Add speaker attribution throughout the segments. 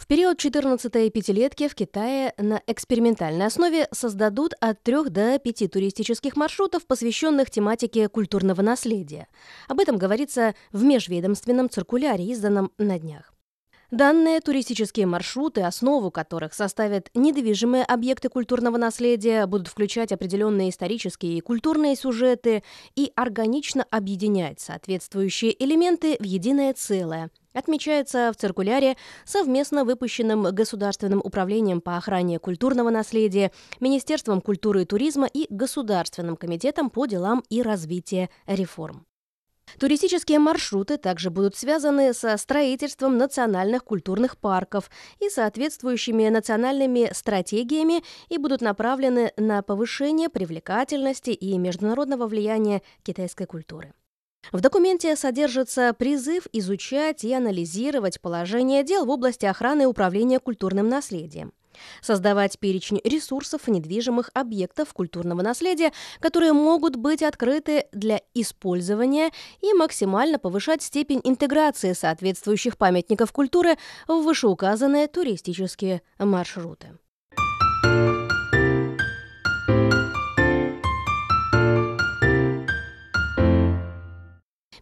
Speaker 1: В период 14-й пятилетки в Китае на экспериментальной основе создадут от 3 до 5 туристических маршрутов, посвященных тематике культурного наследия. Об этом говорится в межведомственном циркуляре, изданном на днях. Данные туристические маршруты, основу которых составят недвижимые объекты культурного наследия, будут включать определенные исторические и культурные сюжеты и органично объединять соответствующие элементы в единое целое, Отмечается в циркуляре, совместно выпущенном Государственным управлением по охране культурного наследия, Министерством культуры и туризма и Государственным комитетом по делам и развитию реформ. Туристические маршруты также будут связаны со строительством национальных культурных парков и соответствующими национальными стратегиями и будут направлены на повышение привлекательности и международного влияния китайской культуры. В документе содержится призыв изучать и анализировать положение дел в области охраны и управления культурным наследием создавать перечень ресурсов недвижимых объектов культурного наследия, которые могут быть открыты для использования и максимально повышать степень интеграции соответствующих памятников культуры в вышеуказанные туристические маршруты.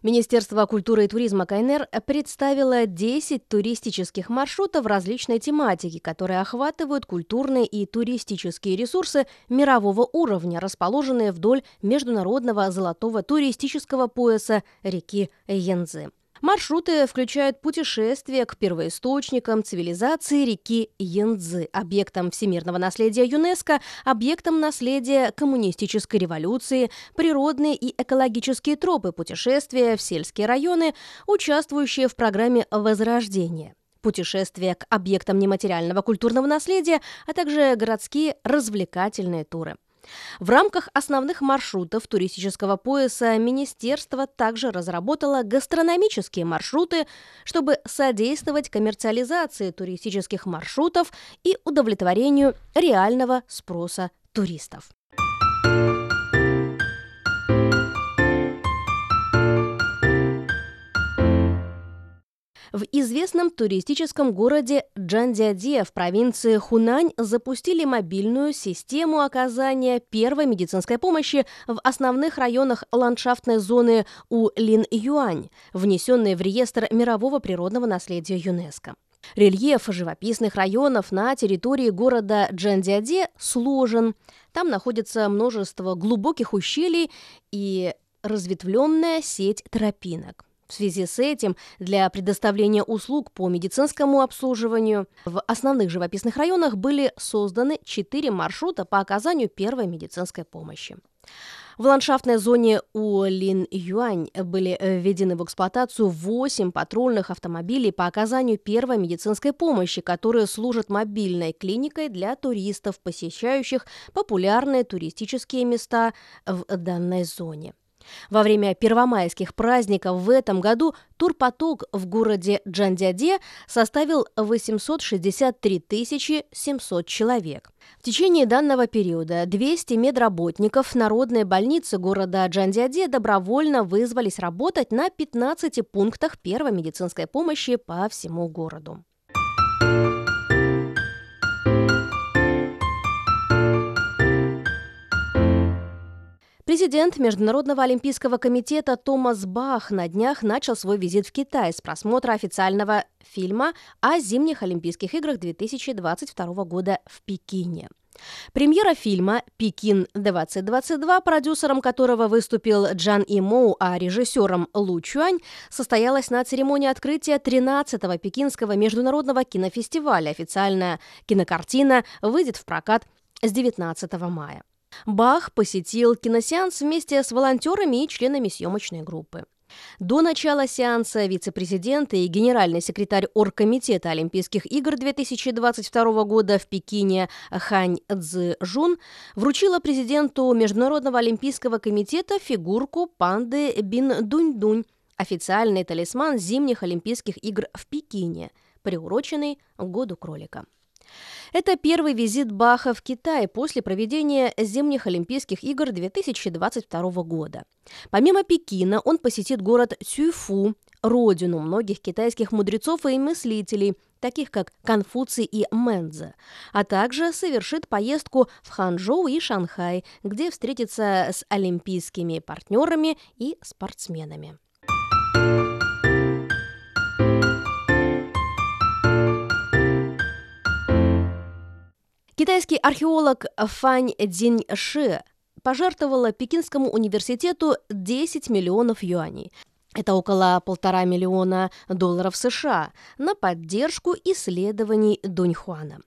Speaker 1: Министерство культуры и туризма КНР представило 10 туристических маршрутов различной тематики, которые охватывают культурные и туристические ресурсы мирового уровня, расположенные вдоль международного золотого туристического пояса реки Янзы. Маршруты включают путешествия к первоисточникам цивилизации реки Янцзы, объектам всемирного наследия ЮНЕСКО, объектам наследия коммунистической революции, природные и экологические тропы путешествия в сельские районы, участвующие в программе «Возрождение» путешествия к объектам нематериального культурного наследия, а также городские развлекательные туры. В рамках основных маршрутов туристического пояса министерство также разработало гастрономические маршруты, чтобы содействовать коммерциализации туристических маршрутов и удовлетворению реального спроса туристов. В известном туристическом городе Джандиаде в провинции Хунань запустили мобильную систему оказания первой медицинской помощи в основных районах ландшафтной зоны У-Лин-Юань, внесенной в реестр мирового природного наследия ЮНЕСКО. Рельеф живописных районов на территории города Джандиаде сложен. Там находится множество глубоких ущелий и разветвленная сеть тропинок. В связи с этим для предоставления услуг по медицинскому обслуживанию в основных живописных районах были созданы четыре маршрута по оказанию первой медицинской помощи. В ландшафтной зоне Уолин-Юань были введены в эксплуатацию 8 патрульных автомобилей по оказанию первой медицинской помощи, которые служат мобильной клиникой для туристов, посещающих популярные туристические места в данной зоне. Во время первомайских праздников в этом году турпоток в городе Джандяде составил 863 700 человек. В течение данного периода 200 медработников Народной больницы города Джандяде добровольно вызвались работать на 15 пунктах первой медицинской помощи по всему городу. Президент Международного олимпийского комитета Томас Бах на днях начал свой визит в Китай с просмотра официального фильма о зимних Олимпийских играх 2022 года в Пекине. Премьера фильма «Пекин-2022», продюсером которого выступил Джан Имоу, а режиссером Лу Чуань, состоялась на церемонии открытия 13-го Пекинского международного кинофестиваля. Официальная кинокартина выйдет в прокат с 19 мая. Бах посетил киносеанс вместе с волонтерами и членами съемочной группы. До начала сеанса вице-президент и генеральный секретарь Оргкомитета Олимпийских игр 2022 года в Пекине Хань Цзэжун вручила президенту Международного олимпийского комитета фигурку панды Бин Дунь-Дунь, официальный талисман зимних Олимпийских игр в Пекине, приуроченный к году кролика. Это первый визит Баха в Китай после проведения зимних Олимпийских игр 2022 года. Помимо Пекина, он посетит город Цюйфу, родину многих китайских мудрецов и мыслителей, таких как Конфуций и Мэнзе, а также совершит поездку в Ханчжоу и Шанхай, где встретится с олимпийскими партнерами и спортсменами. Китайский археолог Фань Цзиньши пожертвовала Пекинскому университету 10 миллионов юаней. Это около полтора миллиона долларов США на поддержку исследований Дуньхуана.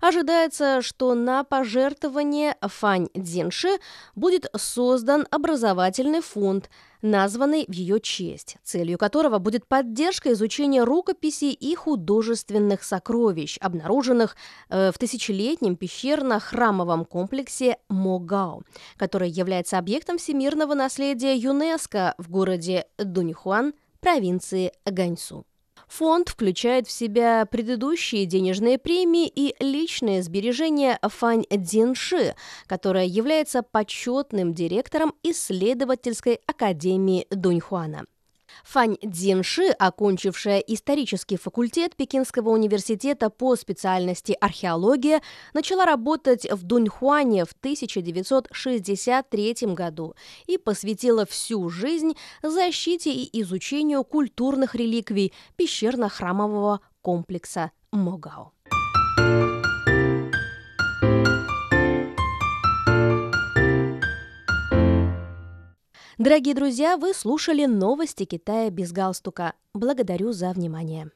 Speaker 1: Ожидается, что на пожертвование Фань Цзинши будет создан образовательный фонд, названный в ее честь, целью которого будет поддержка изучения рукописей и художественных сокровищ, обнаруженных э, в тысячелетнем пещерно-храмовом комплексе Могао, который является объектом всемирного наследия ЮНЕСКО в городе Дуньхуан, провинции Ганьсу. Фонд включает в себя предыдущие денежные премии и личные сбережения Фань Цзинши, которая является почетным директором исследовательской академии Дуньхуана. Фань Цзинши, окончившая исторический факультет Пекинского университета по специальности археология, начала работать в Дуньхуане в 1963 году и посвятила всю жизнь защите и изучению культурных реликвий пещерно-храмового комплекса Могао. Дорогие друзья, вы слушали новости Китая без галстука. Благодарю за внимание.